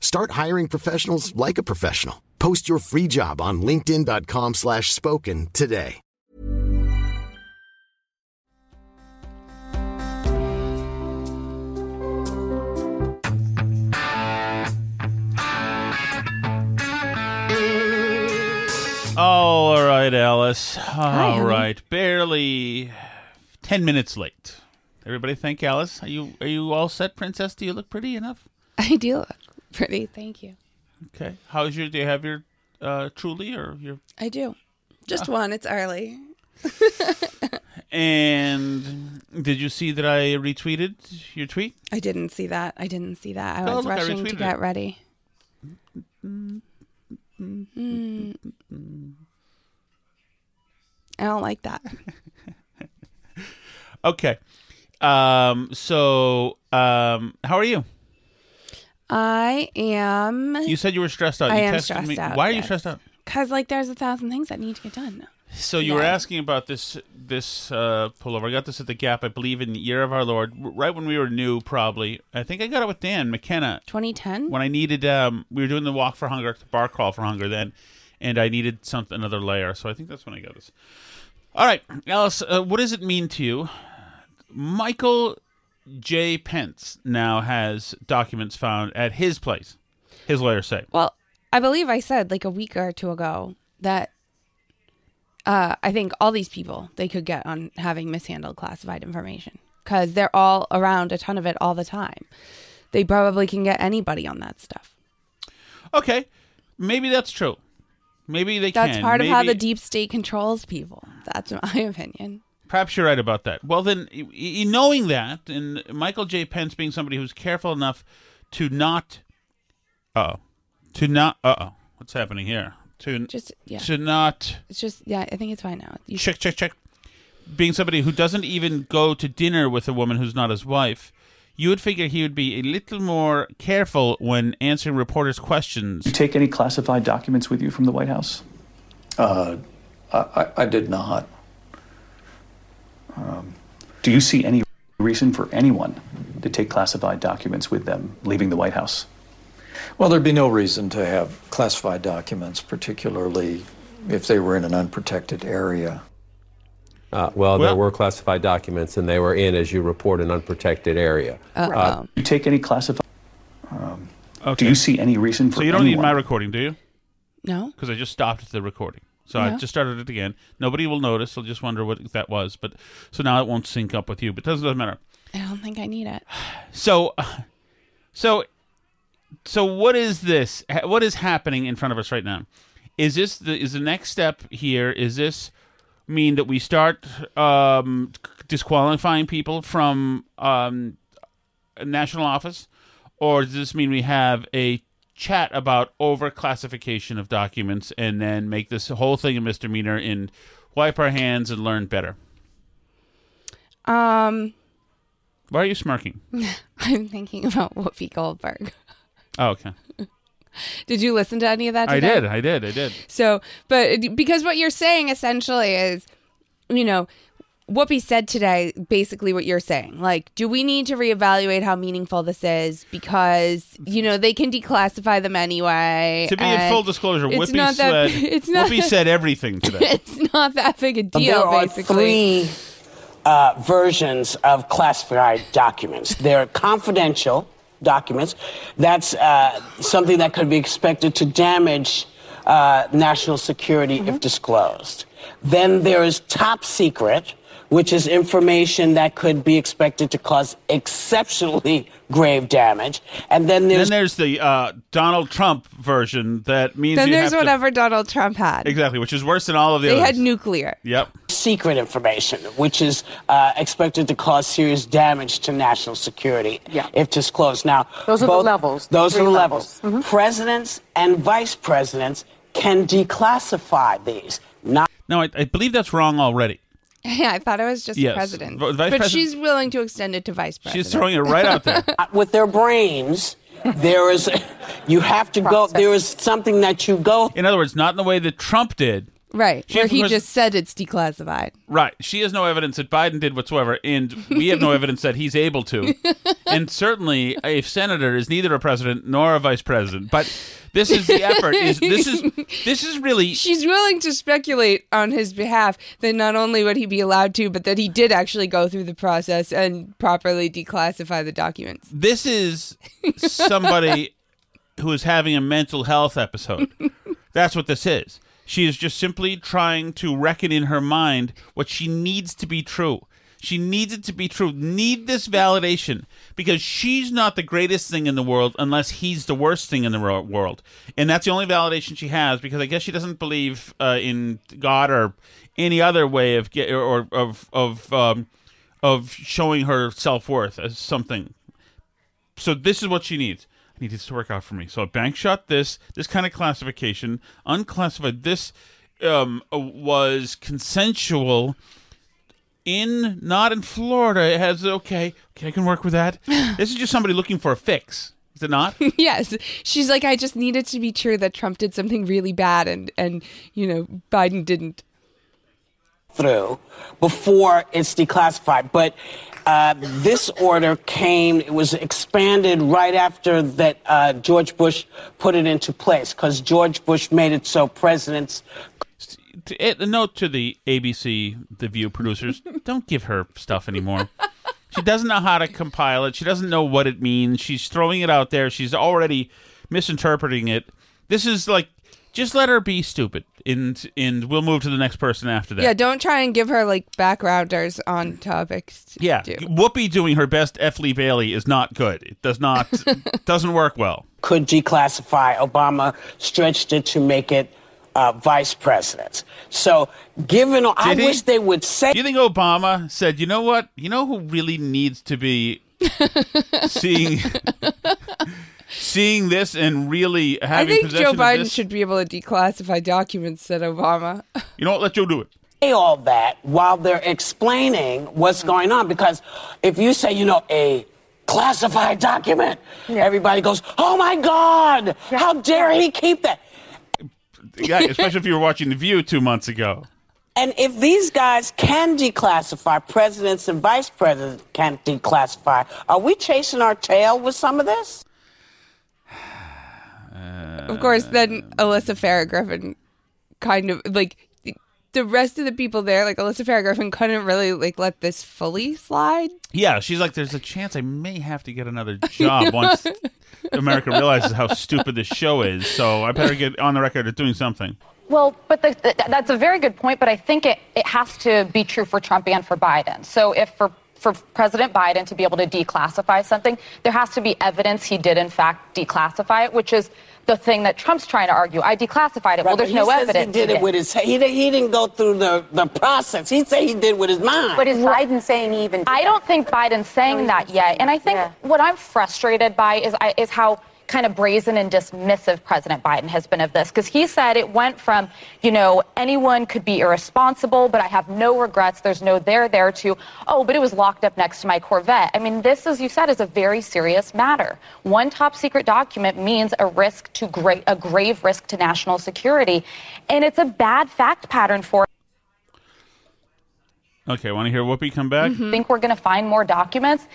Start hiring professionals like a professional. Post your free job on linkedin.com slash spoken today. All right, Alice. All honey. right, barely ten minutes late. Everybody, thank Alice. Are you are you all set, Princess? Do you look pretty enough? I do look pretty. Thank you. Okay. How's your? Do you have your uh, truly or your? I do. Just one. It's early. And did you see that I retweeted your tweet? I didn't see that. I didn't see that. I Oh, was look, I rushing to get it. ready. Mm. I don't like that. Okay. Um. So, um, how are you? I am You said you were stressed out. I you am texted stressed me. out, Why are you stressed out? because like there's a thousand things that need to get done. So you were asking about this this uh, pullover. I got this at the Gap, I believe, in the year of our Lord, right when we were new, probably. I think I got it with Dan McKenna 2010. when I needed. Um, we were doing the walk for hunger, the bar crawl for hunger then, and I needed something another layer. So I think that's when I got this. All right, Alice, uh, what does it mean to you? Michael J. Pence now has documents found at his place. His lawyers say. Well, I believe I said like a week or two ago that uh, I think all these people they could get on having mishandled classified information because they're all around a ton of it all the time. They probably can get anybody on that stuff. Okay, maybe that's true. Maybe they can't. That's can. part of how the deep state controls people. That's my opinion. Perhaps you're right about that. Well, then, y- y- knowing that, and Michael J. Pence being somebody who's careful enough to not, uh oh, to not, uh oh, what's happening here? To Just yeah, to not it's just yeah. I think it's fine now. You check, check, check. Being somebody who doesn't even go to dinner with a woman who's not his wife, you would figure he would be a little more careful when answering reporters' questions. you take any classified documents with you from the White House? Uh, I, I, I did not. Do you see any reason for anyone to take classified documents with them leaving the White House? Well, there'd be no reason to have classified documents, particularly if they were in an unprotected area. Uh, well, Well- there were classified documents, and they were in, as you report, an unprotected area. uh Do you take any classified? Okay. Do you see any reason for so you don't need my recording, do you? no. because I just stopped the recording. So I just started it again. Nobody will notice. They'll just wonder what that was. But so now it won't sync up with you. But it doesn't, doesn't matter. I don't think I need it. So, so, so what is this? What is happening in front of us right now? Is this the is the next step here? Is this mean that we start um, disqualifying people from um, national office, or does this mean we have a chat about overclassification of documents and then make this whole thing a misdemeanor and wipe our hands and learn better? Um, Why are you smirking? I'm thinking about Whoopi Goldberg. Oh, okay. Did you listen to any of that? I did. I did. I did. So, but because what you're saying essentially is, you know, Whoopi said today basically what you're saying. Like, do we need to reevaluate how meaningful this is because you know they can declassify them anyway? To be in full disclosure, it's Whoopi not that- said it's not Whoopi said everything today. it's not that big a deal. there are three uh, versions of classified documents. They're confidential documents. That's uh, something that could be expected to damage uh, national security if disclosed. Then there is top secret, which is information that could be expected to cause exceptionally grave damage. And then there's then there's the uh, Donald Trump version that means then you there's have whatever Donald Trump had. exactly, which is worse than all of the They others. had nuclear. Yep. secret information, which is uh, expected to cause serious damage to national security if disclosed. Now, Those are the levels, Those three are the levels. levels. Presidents and vice presidents can declassify these. Not now, I, I believe that's wrong already. Yeah, I thought it was just Yes. president, V- vice but president- she's willing to extend it to vice president. She's throwing it right out there. Uh, with their brains. There is, you have to go. There is something that you go. In other words, not in the way that Trump did. Right, She- where he just said it's declassified. Right. She has no evidence that Biden did whatsoever, and we have no evidence that he's able to. And certainly, a senator is neither a president nor a vice president. But this is the effort. Is this is this is really She's willing to speculate on his behalf that not only would he be allowed to, but that he did actually go through the process and properly declassify the documents. this is somebody who is having a mental health episode. That's what this is. She is just simply trying to reckon in her mind what she needs to be true. She needs it to be true. Need this validation because she's not the greatest thing in the world unless he's the worst thing in the world, and that's the only validation she has. Because I guess she doesn't believe uh, in God or any other way of get, or of of um, of showing her self worth as something so this is what she needs. I need this to work out for me. So a bank shot this, this kind of classification, unclassified. This um, uh, was consensual in not in Florida. It has okay, okay, I can work with that. this is just somebody looking for a fix. Is it not? yes, she's like, I just needed to be sure that Trump did something really bad, and and you know Biden didn't. Through before it's declassified. But uh, this order came, it was expanded right after that uh, George Bush put it into place because George Bush made it so presidents eh, A note to the ABC, The View producers: don't give her stuff anymore. She doesn't know how to compile it. She doesn't know what it means. She's throwing it out there. She's already misinterpreting it. This is like just let her be stupid, and and we'll move to the next person after that. Yeah, don't try and give her like backgrounders on topics. Yeah, Whoopi doing her best F. Lee Bailey is not good. It does not doesn't work well. could declassify. Obama stretched it to make it uh, vice presidents. So, given, I he? wish they would say. Do you think Obama said, "You know what? You know who really needs to be seeing seeing this and really having. I think possession Joe Biden this? should be able to declassify documents, said Obama. You know what? Let Joe do it." say all that while they're explaining what's going on. Because if you say, you know, a classified document, everybody goes, oh my God, how dare he keep that? Yeah, especially if you were watching The View two months ago. And if these guys can declassify, presidents and vice presidents can declassify, are we chasing our tail with some of this? Uh, of course, then Alyssa Farah Griffin kind of like the rest of the people there, like Alyssa Farah Griffin couldn't really like let this fully slide. Yeah, she's like, "There's a chance I may have to get another job once America realizes how stupid this show is. So I better get on the record of doing something." Well, but the, the, that's a very good point. But I think it, it has to be true for Trump and for Biden. So if for for President Biden to be able to declassify something, there has to be evidence he did in fact declassify it, which is the thing that Trump's trying to argue. I declassified it. well, there's but no says evidence. He did it with his. He, did- he didn't go through the, the process. He said he did with his mind. But is Biden saying even? I don't think Biden's saying that yet. And I think what I'm frustrated by is I, is how kind of brazen and dismissive President Biden has been of this. Because he said it went from, you know, anyone could be irresponsible, but I have no regrets. There's no there there to, oh, but it was locked up next to my Corvette. I mean, this, as you said, is a very serious matter. One top secret document means a risk to great, a grave risk to national security. And it's a bad fact pattern for Okay, want to hear Whoopi come back? I think we're going to find more documents.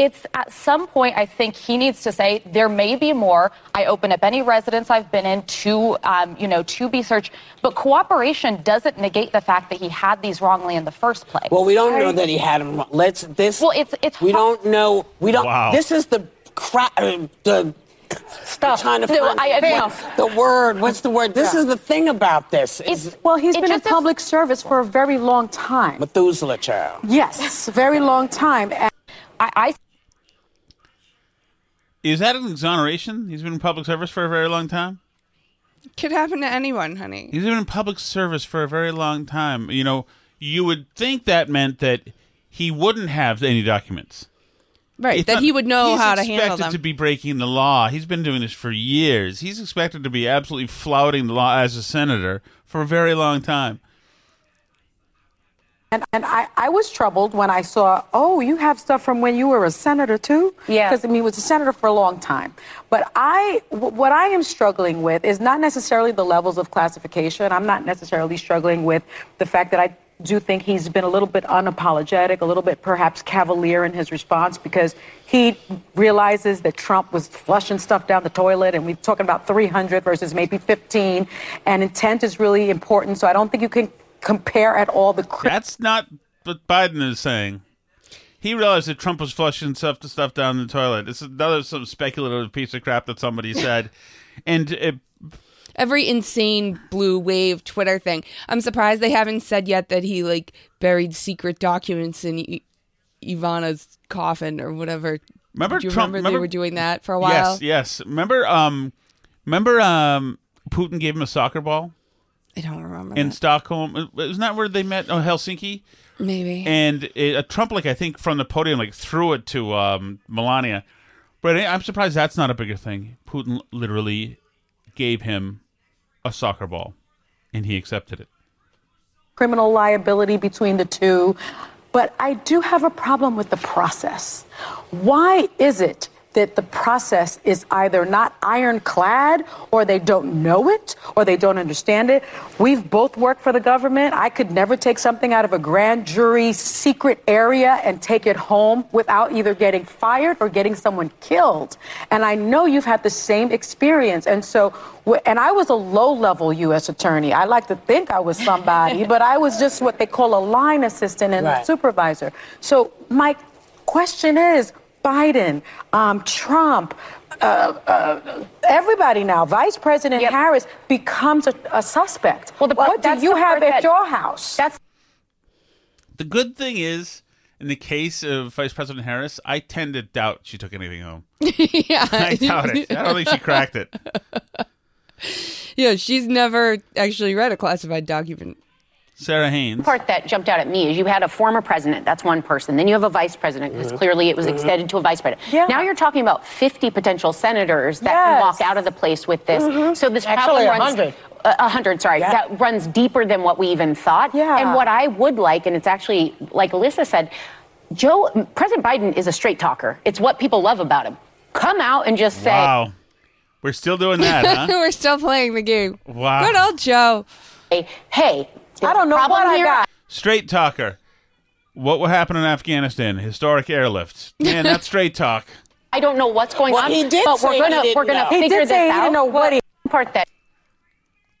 It's at some point, I think he needs to say there may be more. I open up any residence I've been in to, um, you know, to be searched. But cooperation doesn't negate the fact that he had these wrongly in the first place. Well, we don't know that he had them. wrong. Let's this. Well, it's it's. We don't know. We don't. Wow. This is the crap. Uh, the stuff. Trying to No, find I- the, the word. What's the word? This Yeah. is the thing about this. Is Well, he's been in just is- public service for a very long time. Methuselah child. Yes, very long time. And I, I Is that an exoneration? He's been in public service for a very long time. Could happen to anyone, honey. He's been in public service for a very long time. You know, you would think that meant that he wouldn't have any documents. Right, It's that not- he would know he's how to handle that. He's expected them. to be breaking the law. He's been doing this for years. He's expected to be absolutely flouting the law as a senator for a very long time. And, and I, I was troubled when I saw, oh, you have stuff from when you were a senator too? Yeah. Because I mean, he was a senator for a long time. But I, w- what I am struggling with is not necessarily the levels of classification. I'm not necessarily struggling with the fact that I do think he's been a little bit unapologetic, a little bit perhaps cavalier in his response because he realizes that Trump was flushing stuff down the toilet and we're talking about 300 versus maybe 15. And intent is really important. So I don't think you can compare at all the crap. That's not what Biden is saying. He realized that Trump was flushing stuff stuff down the toilet. It's another some speculative piece of crap that somebody said, and it, Every insane blue wave Twitter thing. I'm surprised they haven't said yet that he like buried secret documents in I- Ivana's coffin or whatever. Remember Do you Trump- remember, they were doing that for a while? yes, yes. Remember, um, remember, um, Putin gave him a soccer ball I don't remember. in that. Stockholm. Uh, Isn't that where they met? Oh, Helsinki. Maybe. And it, uh, Trump, like I think, from the podium, like threw it to um, Melania. But I'm surprised that's not a bigger thing. Putin literally gave him a soccer ball, and he accepted it. criminal liability between the two. But I do have a problem with the process. Why is it that the process is either not ironclad or they don't know it or they don't understand it? We've both worked for the government. I could never take something out of a grand jury secret area and take it home without either getting fired or getting someone killed. And I know you've had the same experience. And so, and I was a low level U.S. attorney. I like to think I was somebody, but I was just what they call a line assistant and a supervisor. So, my question is Biden, um, Trump, uh, uh, everybody now, Vice President Harris becomes a, a suspect. Well, the- what do you the have at that- your house? That's The good thing is, in the case of Vice President Harris, I tend to doubt she took anything home. yeah. I doubt it. I don't think she cracked it. yeah, she's never actually read a classified document. Sara Haines. The part that jumped out at me is you had a former president, that's one person. Then you have a vice president, because mm-hmm. clearly it was mm-hmm. extended to a vice president. Yeah. Now you're talking about 50 potential senators that can walk out of the place with this. Mm-hmm. So this Actually, problem runs 100. uh, 100, sorry, Yeah. that runs deeper than what we even thought. Yeah. And what I would like, and it's actually like Alyssa said, Joe, President Biden is a straight talker. It's what people love about him. Come out and just say, Wow. We're still doing that, huh? We're still playing the game. Wow. Good old Joe. hey, I don't know problem what I got. Straight talker. What will happen in Afghanistan? Historic airlifts. Man, that's straight talk. I don't know what's going Well, on. he did but say we're he gonna didn't we're gonna know. He figure did this say he out. didn't know what he- part that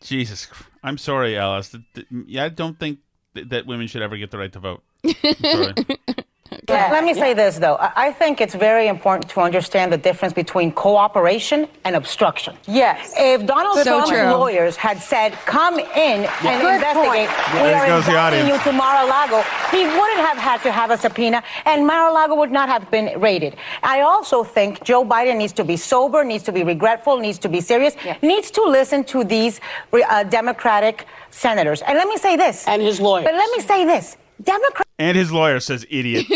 Jesus, Chr- I'm sorry, Alice. Th- th- Yeah, I don't think th- that women should ever get the right to vote. I'm sorry. Let me say this, though. I I think it's very important to understand the difference between cooperation and obstruction. Yes. If Donald So Trump's true. lawyers had said, come in and Good investigate, point. we There are goes inviting you to Mar-a-Lago, he wouldn't have had to have a subpoena, and Mar-a-Lago would not have been raided. I also think Joe Biden needs to be sober, needs to be regretful, needs to be serious, needs to listen to these uh, Democratic senators. And let me say this. And his lawyers. But let me say this. Democrats And his lawyer says idiot.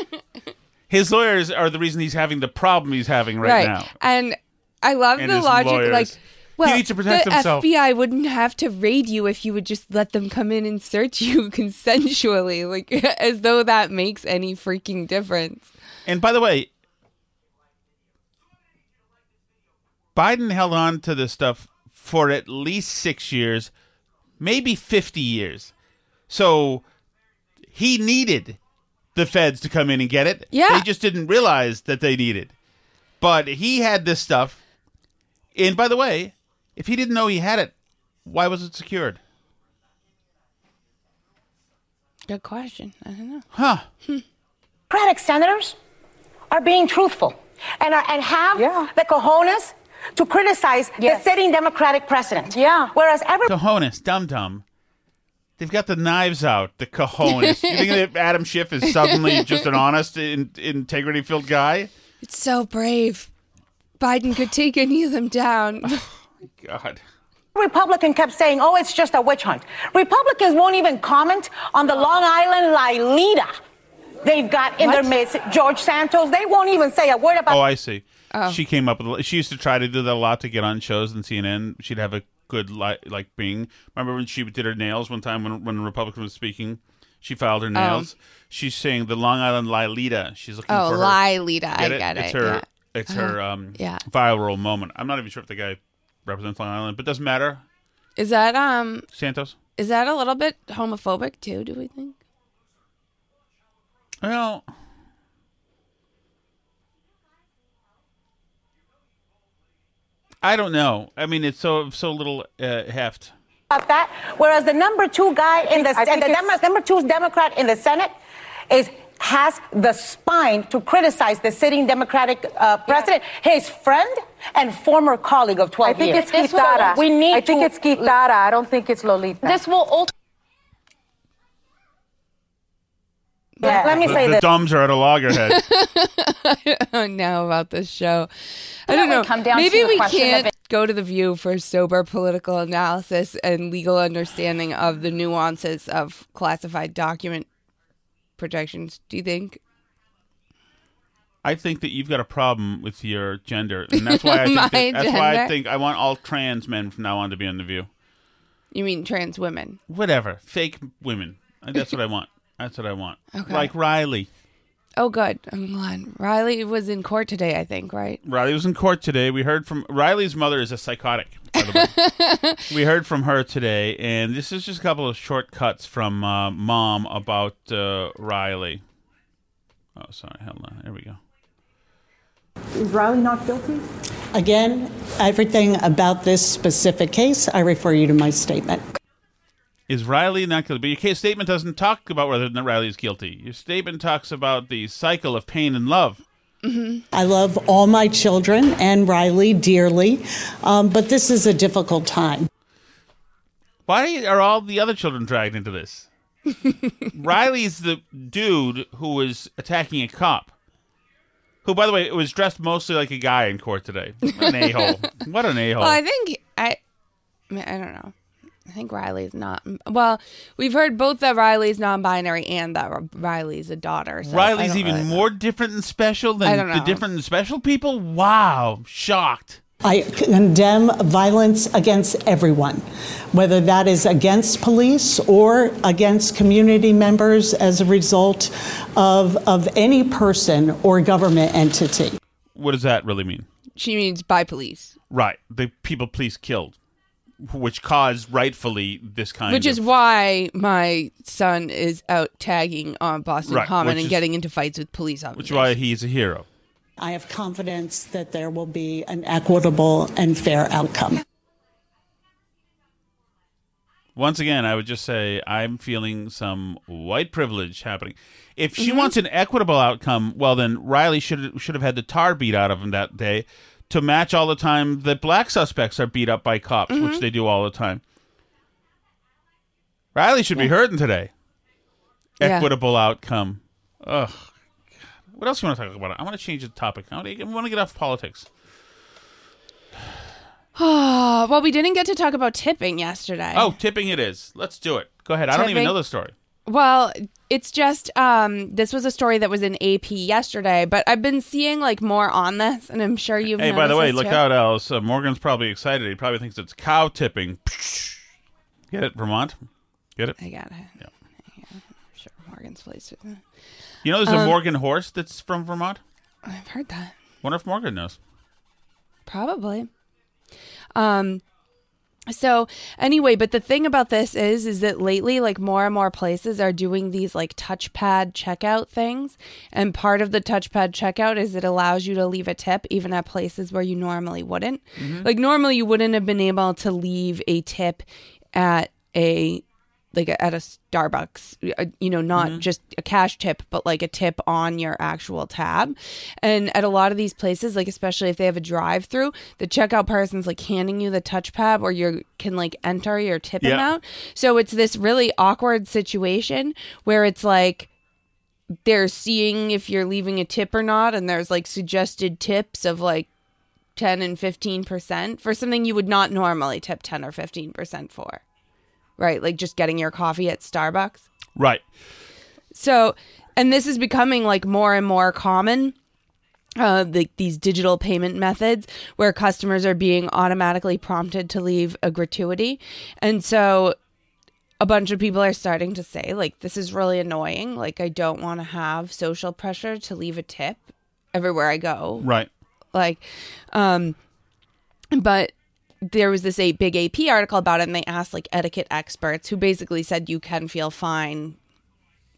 his lawyers are the reason he's having the problem he's having right, now. And I love and the logic. lawyers. Like, well, he needs to protect the himself. FBI wouldn't have to raid you if you would just let them come in and search you consensually, like as though that makes any freaking difference. And by the way, Biden held on to this stuff for at least six years, maybe 50 years. So he needed the feds to come in and get it. Yeah. They just didn't realize that they needed. But he had this stuff. And by the way, if he didn't know he had it, why was it secured? Good question. I don't know. Huh. Democratic senators are being truthful and are, and have the cojones to criticize the sitting Democratic president. Yeah. Whereas every Cojones, dum dum. They've got the knives out, the cojones. you think that Adam Schiff is suddenly just an honest, in, integrity filled guy? It's so brave. Biden could take any of them down. Oh, my God. Republican kept saying, oh, it's just a witch hunt. Republicans won't even comment on the Long Island Lolita they've got in their midst. George Santos, they won't even say a word about Oh, I see. Oh. She came up with. She used to try to do that a lot to get on shows and CNN. She'd have a good li- like being. Remember when she did her nails one time when when a Republican was speaking? She filed her nails. She's saying the Long Island Lolita. She's looking Oh, for her. Lolita, I Get it. It's her. yeah. It's her Uh-huh. um, Yeah. viral moment. I'm not even sure if the guy represents Long Island, but doesn't matter. Is that um Santos. is that a little bit homophobic too, do we think? Well, I don't know. I mean, it's so so little uh, heft. about that. Whereas the number two guy in the, I think the it's- Demo- number two Democrat in the Senate is has the spine to criticize the sitting Democratic uh, president, his friend and former colleague of 12 years. I think years. it's Keith So We need I think to- it's Keith I don't think it's Lolita. This will ultimately. Let me the, say the this. thumbs are at a loggerhead. I don't know about this show. I don't know. come down Maybe the we can't it- go to the View for sober political analysis and legal understanding of the nuances of classified document protections. Do you think? I think that you've got a problem with your gender, and that's why I think My that, that's why I think I want all trans men from now on to be on the View. You mean trans women? Whatever, fake women. That's what I want. That's what I want. Okay. Like Riley. Oh, good. I'm glad. Riley was in court today, I think, right? Riley was in court today. We heard from Riley's mother is a psychotic. By the way. we heard from her today, and this is just a couple of short cuts from uh, mom about uh, Riley. Oh, sorry. Hold on. Here we go. Is Riley not guilty? Again, everything about this specific case, I refer you to my statement. Is Riley not guilty? But your case statement doesn't talk about whether or not Riley is guilty. Your statement talks about the cycle of pain and love. I love all my children and Riley dearly, um, but this is a difficult time. Why are all the other children dragged into this? Riley's the dude who was attacking a cop. Who, by the way, was dressed mostly like a guy in court today. An a hole. What an a hole. Well, I think I, I, mean, I don't know. I think Riley's not. Well, we've heard both that Riley's non-binary and that Riley's a daughter. so Riley's even really more different and special I than don't the different and special people? Wow. Shocked. I condemn violence against everyone, whether that is against police or against community members as a result of, of any person or government entity. What does that really mean? She means by police, Right. The people police killed, which caused rightfully this kind of which of. is why my son is out tagging on Boston Right, Common and is- getting into fights with police officers. which is why he's a hero. I have confidence that there will be an equitable and fair outcome. Once again, I would just say I'm feeling some white privilege happening. If she Mhm. wants an equitable outcome, well, then Riley should should have had the tar beat out of him that day to match all the time that black suspects are beat up by cops, which Mhm. they do all the time. Riley should be hurting today. Yeah. Equitable outcome. Ugh. What else do you want to talk about? I want to change the topic. I want to, I want to get off politics. well, we didn't get to talk about tipping yesterday. Oh, tipping it is. Let's do it. Go ahead. I don't even know the story. Well, it's just um this was a story that was in AP yesterday, but I've been seeing like more on this and I'm sure you've Hey, by the way, look too. out, Alice. Uh, Morgan's probably excited. He probably thinks it's cow tipping. Get it, Vermont? Get it? I got it. Yeah. I'm sure Morgan's place. You know, there's a Um, Morgan horse that's from Vermont. I've heard that. Wonder if Morgan knows. Probably. Um so anyway, but the thing about this is is that lately like more and more places are doing these like touchpad checkout things and part of the touchpad checkout is it allows you to leave a tip even at places where you normally wouldn't. Mhm. Like normally you wouldn't have been able to leave a tip at a like at a Starbucks, uh, you know, not just a cash tip, but like a tip on your actual tab. And at a lot of these places, like especially if they have a drive through, the checkout person's like handing you the touchpad or you can like enter your tip Yeah. amount. So it's this really awkward situation where it's like they're seeing if you're leaving a tip or not, and there's like suggested tips of like 10 and 15% for something you would not normally tip 10 or 15% for. Right? Like just getting your coffee at Starbucks. Right. So, and this is becoming like more and more common. Uh, like these digital payment methods where customers are being automatically prompted to leave a gratuity. And so a bunch of people are starting to say, like, this is really annoying. Like, I don't want to have social pressure to leave a tip everywhere I go. Right. Like, um, but there was this a big AP article about it, and they asked like etiquette experts who basically said you can feel fine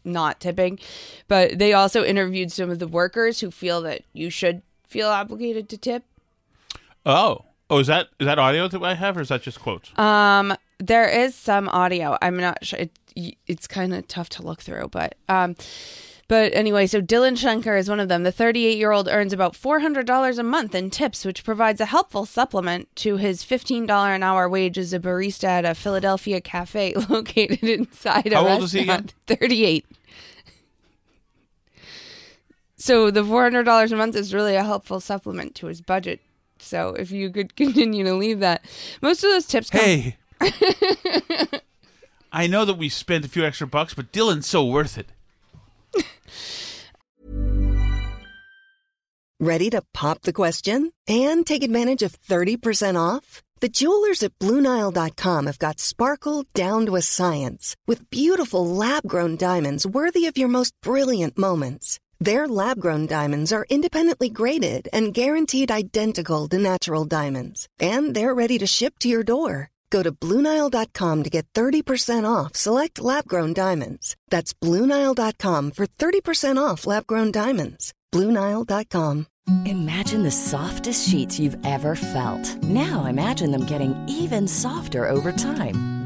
not tipping, but they also interviewed some of the workers who feel that you should feel obligated to tip. Oh. Oh, is that is that audio that I have, or is that just quotes? Um, there is some audio. I'm not sure. It, it's kind of tough to look through, but um, but anyway, so Dylan Schenker is one of them. The 38 year old earns about $400 a month in tips, which provides a helpful supplement to his $15 an hour wage as a barista at a Philadelphia cafe located inside a How old is he restaurant. 38. So the $400 a month is really a helpful supplement to his budget. So if you could continue to leave that, most of those tips come Hey. I know that we spent a few extra bucks, but Dylan's so worth it. Ready to pop the question and take advantage of 30% off? The jewelers at BlueNile.com have got sparkle down to a science with beautiful lab grown diamonds worthy of your most brilliant moments. Their lab grown diamonds are independently graded and guaranteed identical to natural diamonds, and they're ready to ship to your door. Go to BlueNile.com to get 30% off select lab grown diamonds. That's BlueNile.com for 30% off lab grown diamonds. BlueNile.com. Imagine the softest sheets you've ever felt. Now imagine them getting even softer over time.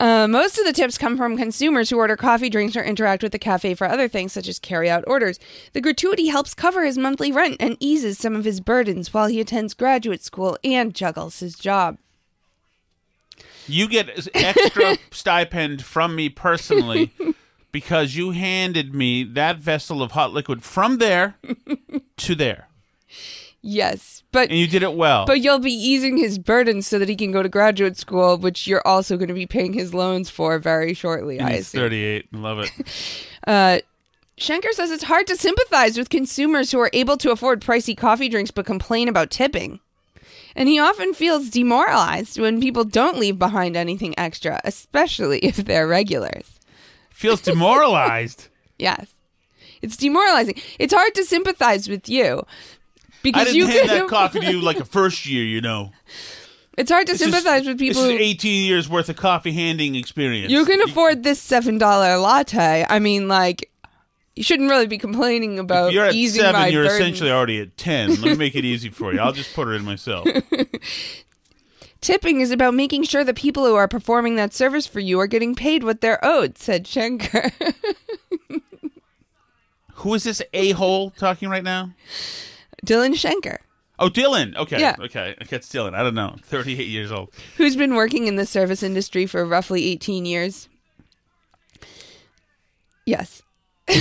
Uh, most of the tips come from consumers who order coffee, drinks, or interact with the cafe for other things such as carry out orders. The gratuity helps cover his monthly rent and eases some of his burdens while he attends graduate school and juggles his job. You get extra stipend from me personally because you handed me that vessel of hot liquid from there to there. Yes, but And you did it well. but you'll be easing his burden so that he can go to graduate school, which you're also going to be paying his loans for very shortly. And I he's assume. 38. I Love it. Uh, Schenker says it's hard to sympathize with consumers who are able to afford pricey coffee drinks but complain about tipping. And he often feels demoralized when people don't leave behind anything extra, especially if they're regulars. Feels demoralized. Yes. It's demoralizing. It's hard to sympathize with you because I didn't you hand that coffee to you like a first year, you know. It's hard to This is- sympathize with people This is 18 years worth of coffee handing experience. you can afford this seven dollar latte. I mean, like you shouldn't really be complaining about If you're at easing seven, my you're burden. essentially already at 10. Let me make it easy for you. I'll just put it in myself. Tipping is about making sure the people who are performing that service for you are getting paid what they're owed, said Schenker. Who is this a hole talking right now? Dylan Schenker, Oh, Dylan. Okay. Yeah. Okay. Okay, it's Dylan. I don't know. 38 years old. who's been working in the service industry for roughly 18 years. Yes.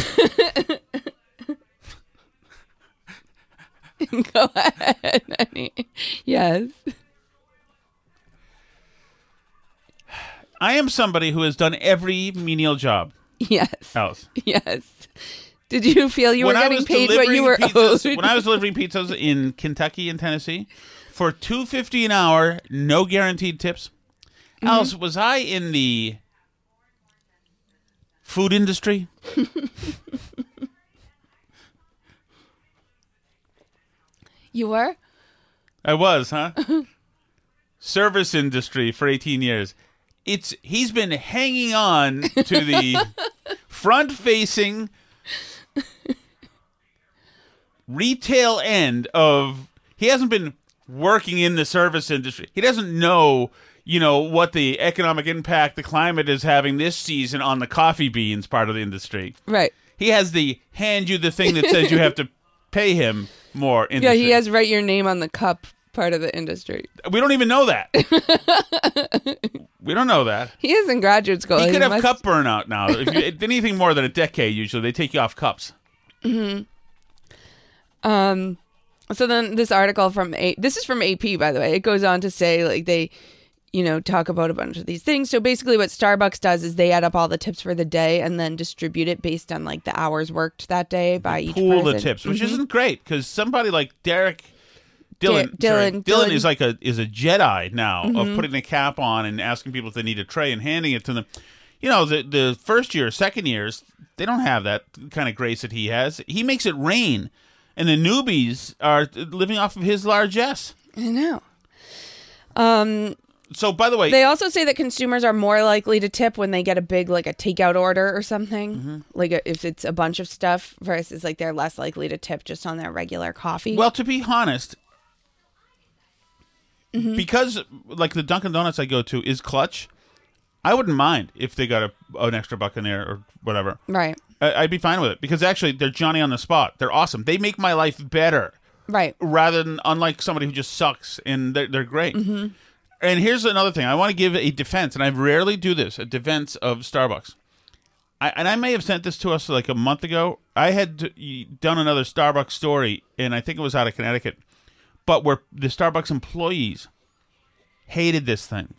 Go ahead, honey. Yes. I am somebody who has done every menial job Yes. else. Yes. Did you feel you when were getting paid what you were pizzas, owed? when I was delivering pizzas in Kentucky and Tennessee for two fifty an hour, no guaranteed tips. Mm-hmm. Alice, was I in the food industry? you were? I was, huh? Service industry for 18 years. It's he's been hanging on to the front facing retail end of he hasn't been working in the service industry. He doesn't know, you know, what the economic impact the climate is having this season on the coffee beans part of the industry. Right. He has the hand you the thing that says you have to pay him more Yeah, he has write your name on the cup part of the industry. We don't even know that. we don't know that. He is in graduate school. He could have must- cup burnout now. If you, anything more than a decade, usually they take you off cups. hmm Um. So then this article from A this is from AP by the way. It goes on to say like they you know talk about a bunch of these things. So basically what Starbucks does is they add up all the tips for the day and then distribute it based on like the hours worked that day by each Pool person. the tips, which Mhm. isn't great because somebody like Derek Dylan, Da- sorry, Dylan- Dylan Dylan- is like a is a Jedi now of Mhm. putting a cap on and asking people if they need a tray and handing it to them. You know, the the first year, second years, they don't have that kind of grace that he has. He makes it rain, and the newbies are living off of his largesse. I know. Um So, by the way, They also say that consumers are more likely to tip when they get a big like a takeout order or something. Mm-hmm. Like a, if it's a bunch of stuff versus like they're less likely to tip just on their regular coffee. Well, to be honest, Mhm. because like the Dunkin' Donuts I go to is clutch, I wouldn't mind if they got a, an extra buck in there or whatever. Right. I, I'd be fine with it because actually they're Johnny on the spot. They're awesome. They make my life better. Right. Rather than unlike somebody who just sucks and they're, they're great. Mhm. And here's another thing. I want to give a defense, and I rarely do this, a defense of Starbucks. I, and I may have sent this to us like a month ago. I had done another Starbucks story, and I think it was out of Connecticut, but where the Starbucks employees hated this thing.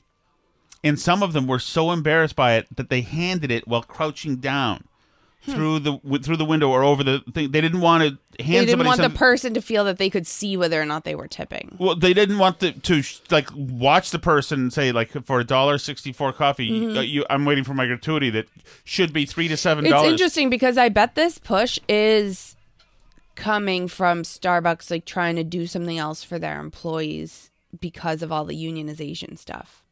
And some of them were so embarrassed by it that they handed it while crouching down Hmm. through the w- through the window or over the thing. They didn't want to hand. They didn't want the person to feel that they could see whether or not they were tipping. well, they didn't want the, to sh- like watch the person and say like for a dollar sixty four coffee, Mhm. uh, you, I'm waiting for my gratuity that should be three to seven It's interesting because I bet this push is coming from Starbucks like trying to do something else for their employees because of all the unionization stuff.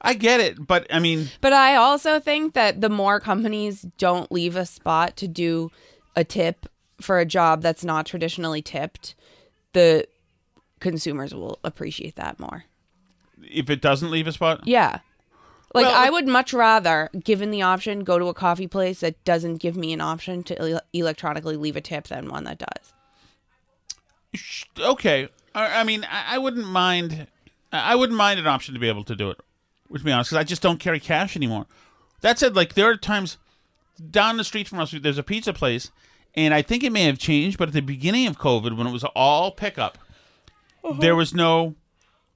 I get it, but I mean, But I also think that the more companies don't leave a spot to do a tip for a job that's not traditionally tipped, the consumers will appreciate that more. if it doesn't leave a spot, Yeah. Like Well, I would much rather, given the option, go to a coffee place that doesn't give me an option to ele- electronically leave a tip than one that does. okay. I, I mean, I, I wouldn't mind. I I wouldn't mind an option to be able to do it. To be honest, because I just don't carry cash anymore. That said, like there are times down the street from us, there's a pizza place, and I think it may have changed, but at the beginning of COVID, when it was all pickup, uh-huh. there was no,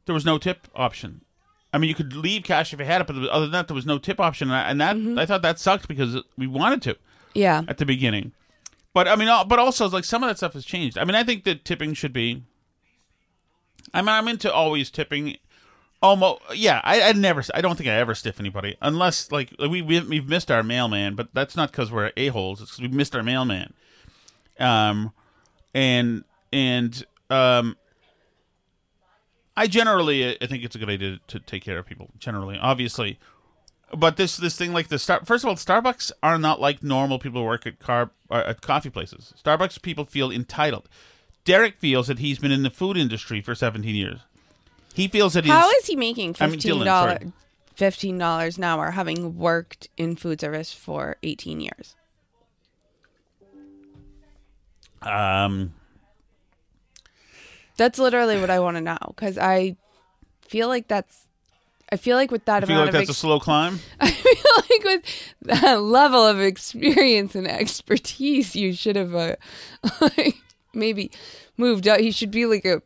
there was no tip option. I mean, you could leave cash if you had it, but other than that, there was no tip option, and, I, and that I thought that sucked because we wanted to. Yeah. At the beginning, but I mean, but also like some of that stuff has changed. I mean, I think that tipping should be. I mean, I'm into always tipping. Almost, yeah. I, I never. I don't think I ever stiff anybody unless like we, we we've missed our mailman, but that's not because we're a holes. It's because we missed our mailman. Um, and and um, I generally I think it's a good idea to take care of people. Generally, obviously, but this this thing like the star. First of all, Starbucks are not like normal people who work at car uh, at coffee places. Starbucks people feel entitled. Derek feels that he's been in the food industry for 17 years. He feels that he's How is he making fifteen dollars fifteen dollars an hour having worked in food service for eighteen years? Um, That's literally what I want to know because I feel like that's. I feel like with that I feel amount like of that's a slow climb. I feel like with that level of experience and expertise, you should have uh, like maybe moved up. He should be like a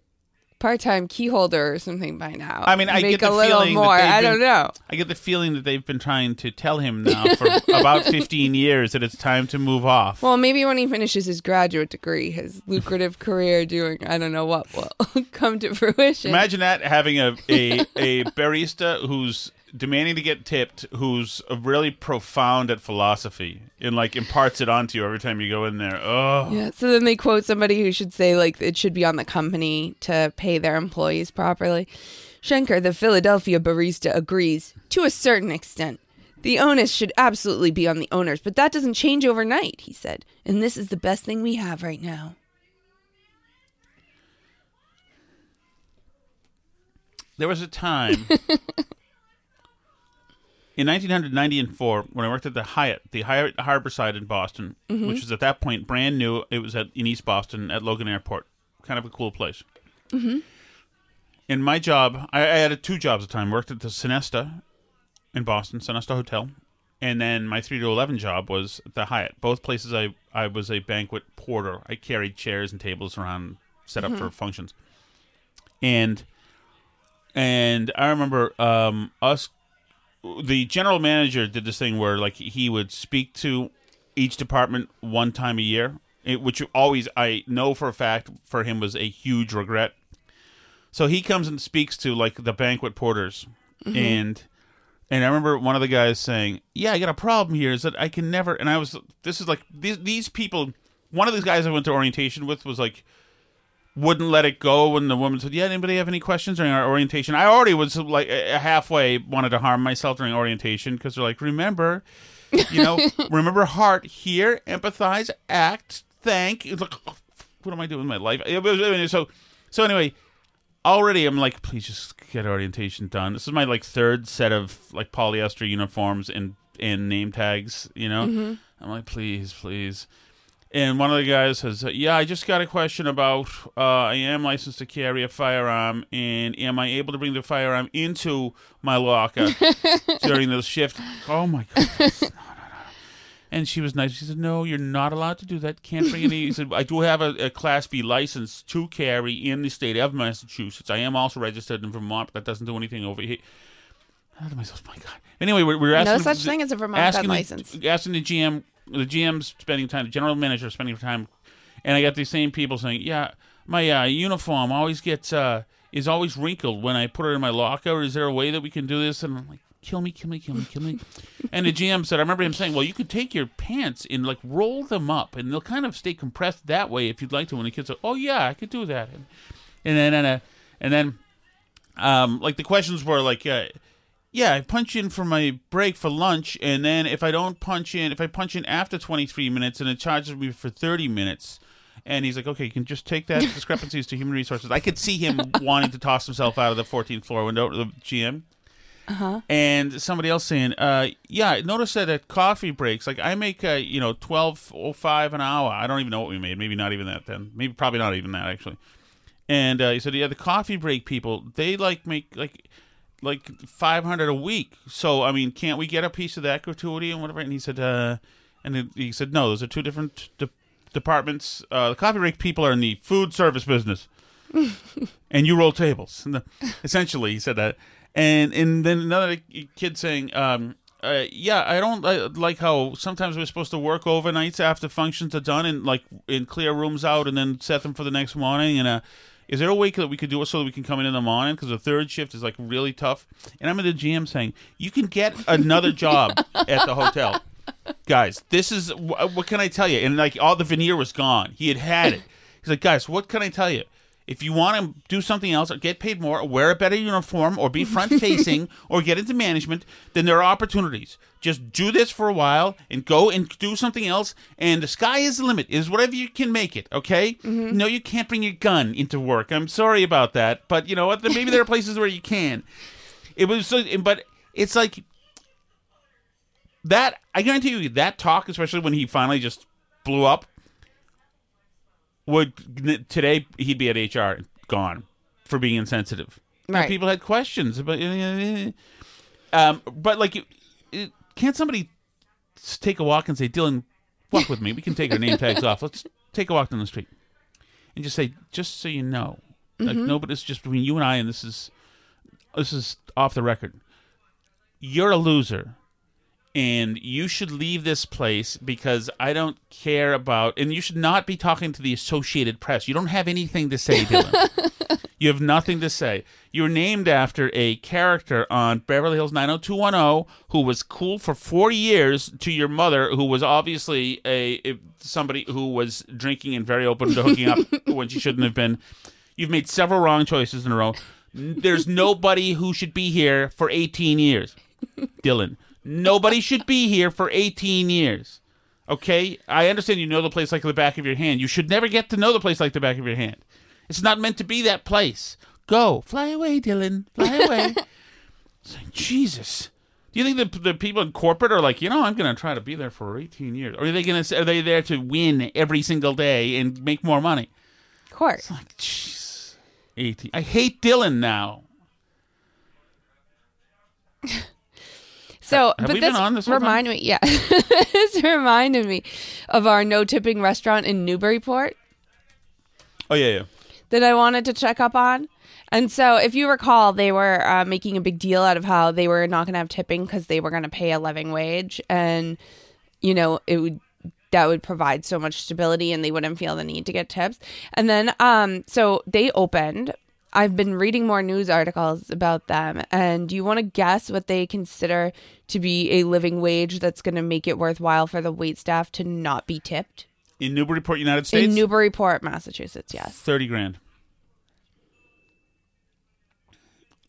part-time key holder or something by now. I mean, I make get the a little feeling more. that I been- don't know. I get the feeling that they've been trying to tell him now for about 15 years that it's time to move off. Well, maybe when he finishes his graduate degree, his lucrative career doing I don't know what will come to fruition. Imagine that having a, a, a barista who's demanding to get tipped, who's really profound at philosophy and like imparts it onto you every time you go in there. Oh, Yeah. So then they quote somebody who should say like it should be on the company to pay their employees properly. Schenker, the Philadelphia barista, agrees to a certain extent. The onus should absolutely be on the owners, but that doesn't change overnight, he said. And this is the best thing we have right now. There was a time in 1990 and four when I worked at the Hyatt, the Hyatt Harborside in Boston, Mhm. which was at that point brand new. It was at in East Boston at Logan Airport, kind of a cool place. Mm-hmm. In my job, I, I had two jobs at the time. Worked at the Sonesta in Boston, Sonesta Hotel, and then my three to eleven job was at the Hyatt. Both places, I I was a banquet porter. I carried chairs and tables around, set up Mhm. for functions, and and I remember um, us. The general manager did this thing where like he would speak to each department one time a year, it, which always I know for a fact for him was a huge regret. So he comes and speaks to like the banquet porters, Mhm. and and I remember one of the guys saying, "Yeah, I got a problem here. Is that I can never." And I was, this is like these these people. One of these guys I went to orientation with was like, wouldn't let it go when the woman said, "Yeah, anybody have any questions during our orientation?" I already was like halfway wanted to harm myself during orientation because they're like, "Remember, you know, remember heart, hear, empathize, act, thank." It's like, oh, what am I doing with my life? So, so anyway, already I'm like, please just get orientation done. This is my like third set of like polyester uniforms and and name tags. You know, Mhm. I'm like, please, please. And one of the guys says, "Yeah, I just got a question about. Uh, I am licensed to carry a firearm, and am I able to bring the firearm into my locker during the shift?" Oh my god! And she was nice. She said, "No, you're not allowed to do that. Can't bring any." He said, "I do have a, a Class B license to carry in the state of Massachusetts. I am also registered in Vermont, but that doesn't do anything over here." I thought to myself, "My God." Anyway, we're, we're No asking such thing as a Vermont asking gun the- license. Asking the GM, the GM's spending time, the general manager spending time, and I got these same people saying, "Yeah, my uh, uniform always gets uh, is always wrinkled when I put it in my locker. Is there a way that we can do this?" And I'm like, "Kill me, kill me, kill me, kill me." and the GM said, "I remember him saying, well, you could take your pants and like roll them up, and they'll kind of stay compressed that way if you'd like to." And the kids said, "Oh yeah, I could do that." And, and then and, uh, and then um, like the questions were like, uh, yeah, I punch in for my break for lunch, and then if I don't punch in, if I punch in after 23 minutes, and it charges me for 30 minutes. And he's like, okay, you can just take that discrepancies to human resources. I could see him wanting to toss himself out of the 14th floor window, the GM. Uh huh. And somebody else saying, uh, yeah, notice that at coffee breaks, like I make, uh, you know, twelve oh five an hour. I don't even know what we made. Maybe not even that then. Maybe probably not even that actually. And uh, he said, yeah, the coffee break people, they like make like like five hundred a week. So I mean, can't we get a piece of that gratuity and whatever? And he said, uh, and he said, no, those are two different de- departments. Uh, the coffee break people are in the food service business and you roll tables. The- essentially, he said that. And and then another kid saying, um, uh, "Yeah, I don't uh, like how sometimes we're supposed to work overnights after functions are done and like and clear rooms out and then set them for the next morning. And uh, is there a way that we could do it so that we can come in in the morning because the third shift is like really tough? And I'm at the GM saying, you can get another job at the hotel." guys, this is wh- what can I tell you? And like all the veneer was gone. He had had it. He's like, guys, what can I tell you? If you want to do something else, or get paid more, or wear a better uniform, or be front facing, or get into management, then there are opportunities. Just do this for a while and go and do something else. And the sky is the limit. Is whatever you can make it. Okay? Mm-hmm. No, you can't bring your gun into work. I'm sorry about that, but you know what? Maybe there are places where you can. It was, so, but it's like that I guarantee you that talk, especially when he finally just blew up, would today he'd be at HR gone for being insensitive. Right. people had questions about. Um, but like, it- it- can't somebody take a walk and say, "Dylan, walk with me. We can take our name tags off. Let's take a walk down the street," and just say, "Just so you know, like Mhm. nobody. It's just between you and I, and this is this is off the record. You're a loser." And you should leave this place because I don't care about, and you should not be talking to the Associated Press. You don't have anything to say, Dylan. you have nothing to say. You're named after a character on Beverly Hills 90210 who was cool for four years to your mother, who was obviously a, a somebody who was drinking and very open to hooking up when she shouldn't have been. You've made several wrong choices in a row. There's nobody who should be here for 18 years. Dylan. Nobody should be here for 18 years. Okay? I understand you know the place like the back of your hand. You should never get to know the place like the back of your hand. It's not meant to be that place. Go. Fly away, Dylan. Fly away. Like, Jesus. Do you think the, the people in corporate are like, you know, I'm going to try to be there for 18 years? Or are they going to are they there to win every single day and make more money? Of course. Like jeez, 18. I hate Dylan now. So, Have but this this reminded me, yeah, this reminded me of our no tipping restaurant in Newburyport Oh, yeah, yeah. that I wanted to check up on. And so, if you recall, they were uh, making a big deal out of how they were not going to have tipping because they were going to pay a living wage, and you know it would that would provide so much stability, and they wouldn't feel the need to get tips. And then, um, so they opened. I've been reading more news articles about them, and do you want to guess what they consider to be a living wage that's going to make it worthwhile for the wait staff to not be tipped In Newburyport, United States? in Newburyport, Massachusetts? Yes. 30 grand.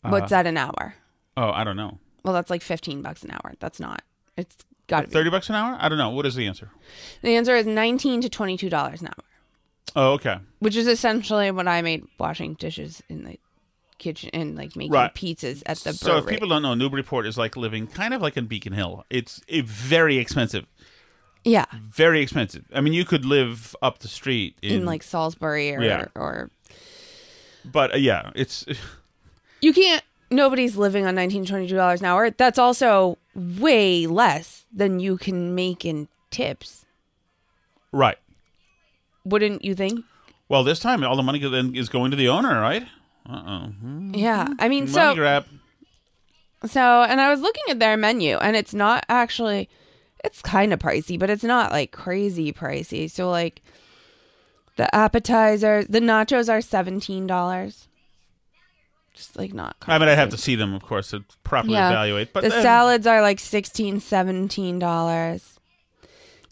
What's Uh, that an hour? Oh, I don't know. Well, that's like 15 bucks an hour. That's not. It's got to be. 30 bucks an hour? I don't know. What is the answer? The answer is 19 to 22 dollars an hour, Oh, okay. which is essentially what I made washing dishes in the kitchen and like making Right. pizzas at the So if people don't know, Newburyport is like living kind of like in Beacon Hill. It's eh, very expensive. yeah, Very expensive. I mean, you could live up the street in, in, like Salisbury or Yeah. or But uh, yeah, it's you can't. Nobody's living on 19 22 dollars an hour. That's also way less than you can make in tips. right. Wouldn't you think? Well, this time all the money then is going to the owner, right? Uh oh. Yeah, I mean, money so grab. So, and I was looking at their menu, and it's not actually, it's kind of pricey, but it's not like crazy pricey. So, like, the appetizers, the nachos are seventeen dollars. Just like not. I mean, I'd have to see them, of course, to properly evaluate. But the then salads are like 16 17 dollars.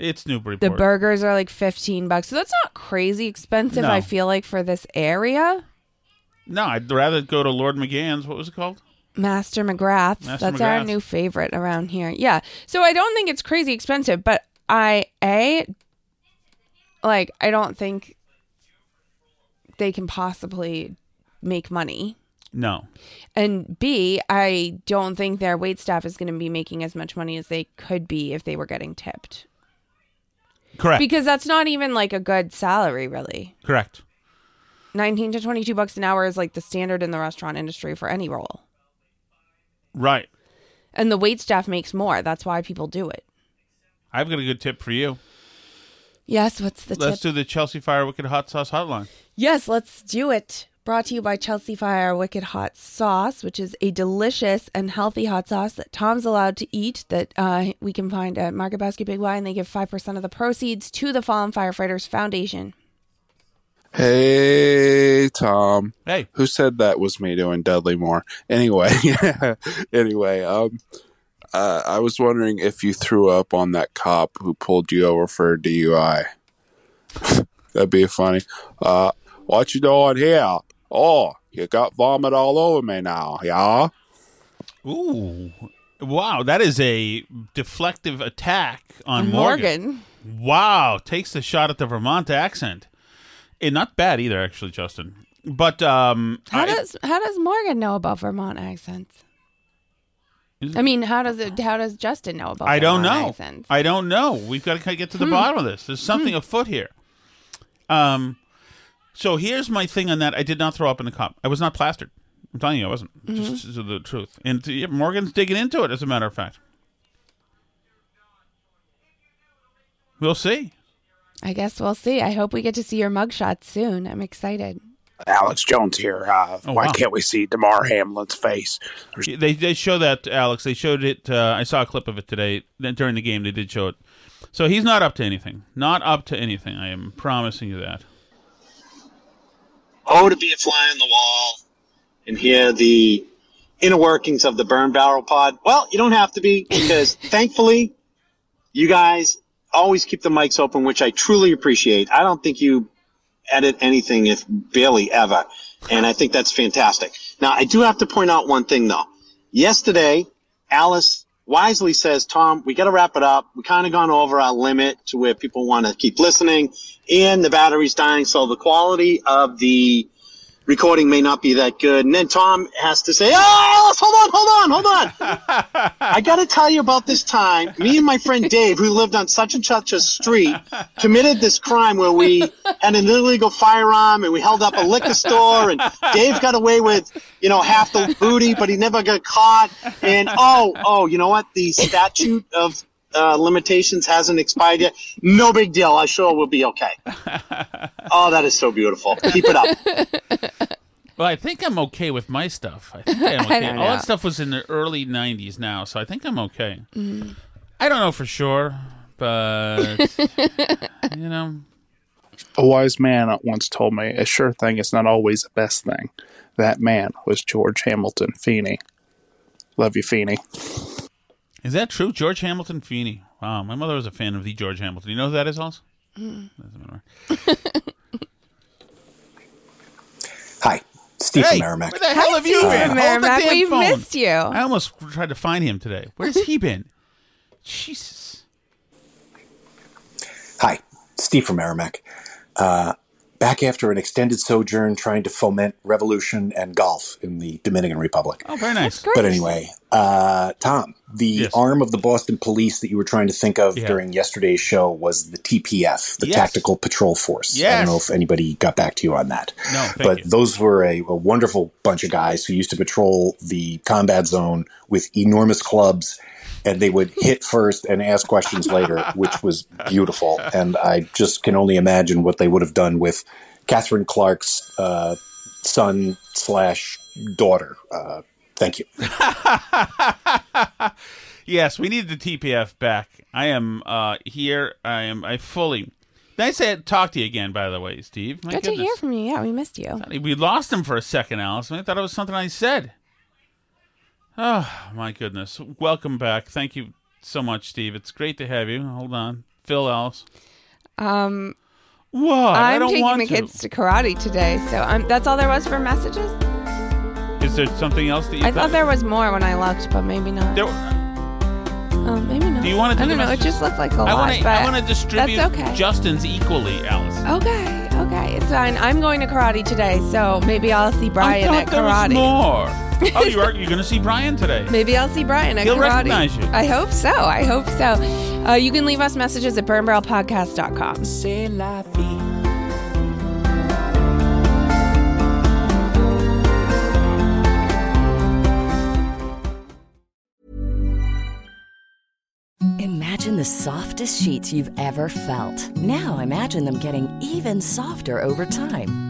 It's Newburyport. The burgers are like fifteen bucks. So that's not crazy expensive. No. I feel like for this area. No, I'd rather go to Lord McGann's. What was it called? Master McGrath. Master That's our McGrath's. new favorite around here. Yeah. So I don't think it's crazy expensive, but I a like I don't think they can possibly make money. No. And B, I don't think their wait staff is going to be making as much money as they could be if they were getting tipped. Correct. Because that's not even like a good salary really. Correct. 19 to 22 bucks an hour is like the standard in the restaurant industry for any role. Right. And the wait staff makes more. That's why people do it. I've got a good tip for you. Yes, what's the Let's tip? do the Chelsea Fire Wicked Hot Sauce Hotline. Yes, let's do it. Brought to you by Chelsea Fire Wicked Hot Sauce, which is a delicious and healthy hot sauce that Tom's allowed to eat that uh, we can find at Market Basket Big Y, and they give 5% of the proceeds to the Fallen Firefighters Foundation. Hey, Tom. Hey. Who said that was me doing Dudley Moore? Anyway, anyway, um, uh, I was wondering if you threw up on that cop who pulled you over for a DUI. That'd be funny. Uh, what you doing here? Oh, you got vomit all over me now, yeah? Ooh. Wow, that is a deflective attack on On Morgan. Morgan. Wow, takes the shot at the Vermont accent. And not bad either, actually, Justin. But um, How I- does how does Morgan know about Vermont accents? I mean, how does it? How does Justin know about? I don't Vermont know. Accents? I don't know. We've got to kind of get to the Hmm. bottom of this. There's something afoot here. Um, So here's my thing on that. I did not throw up in the cup. I was not plastered. I'm telling you, I wasn't. Mhm. Just, just the truth. And yeah, Morgan's digging into it, as a matter of fact. We'll see. I guess we'll see. I hope we get to see your mugshots soon. I'm excited. Alex Jones here. Uh, Oh, why wow. can't we see Damar Hamlin's face? They they show that Alex. They showed it. Uh, I saw a clip of it today during the game. They did show it. So he's not up to anything. Not up to anything. I am promising you that. Oh, to be a fly on the wall and hear the inner workings of the burn barrel pod. Well, you don't have to be because thankfully you guys always keep the mics open, which I truly appreciate. I don't think you edit anything if barely ever. And I think that's fantastic. Now, I do have to point out one thing though. Yesterday, Alice wisely says, Tom, we got to wrap it up. We kind of gone over our limit to where people want to keep listening and the battery's dying. So the quality of the recording may not be that good. And then Tom has to say, Oh, Alice, hold on, hold on, hold on. I got to tell you about this time. Me and my friend Dave, who lived on such and such a street, committed this crime where we had an illegal firearm and we held up a liquor store and Dave got away with, you know, half the booty, but he never got caught. And oh, oh, you know what? The statute of uh, limitations hasn't expired yet. No big deal. I'm sure we'll be okay. Oh, that is so beautiful. Keep it up. Well, I think I'm okay with my stuff. I think I'm okay. don't All know. that stuff was in the early '90s now, so I think I'm okay. Mhm. I don't know for sure, but you know, A wise man once told me, a sure thing is not always the best thing. That man was George Hamilton Feeney. Love you, Feeney. Is that true? George Hamilton Feeney. Wow, my mother was a fan of the George Hamilton. You know who that is, also? Mm. Hi, Steve hey, from Merrimack. Where the hell have you Steve been? from Hold the Merrimack. damn We've phone. missed you. I almost tried to find him today. Where's he been? Jesus. Hi, Steve from Merrimack. Uh, back after an extended sojourn trying to foment revolution and golf in the Dominican Republic. Oh, very nice. But anyway, uh, Tom, the arm of the Boston police that you were trying to think of Yeah. during yesterday's show was the TPF, the Yes. Tactical Patrol Force. I don't know if anybody got back to you on that. No, thank but you. those were a, a wonderful bunch of guys who used to patrol the combat zone with enormous clubs and they would hit first and ask questions later, which was beautiful. And I just can only imagine what they would have done with Catherine Clark's uh, son slash daughter. Uh, thank you. yes, we need the TPF back. I am uh, here. I am. I fully. Nice to talk to you again. By the way, Steve. My Good to hear from you. Yeah, we missed you. We lost him for a second, Alice. I thought it was something I said. Oh my goodness! Welcome back. Thank you so much, Steve. It's great to have you. Hold on, Phil, Alice. Um, what? I I'm don't taking the to. kids to karate today, so I'm, that's all there was for messages. Is there something else that you? I thought there was more when I looked, but maybe not. There- oh, maybe not. Do you want to? I don't know. It just looked like a I lot, want to. but I want to distribute That's okay. Justin's equally, Alice. Okay, okay, it's fine. I'm going to karate today, so maybe I'll see Brian I at thought there was karate. more. Oh, you are. You're going to see Brian today. Maybe I'll see Brian at He'll karate. recognize you. I hope so. I hope so. Uh, you can leave us messages at burnbarrelpodcast.com. C'est la vie. Imagine the softest sheets you've ever felt. Now imagine them getting even softer over time.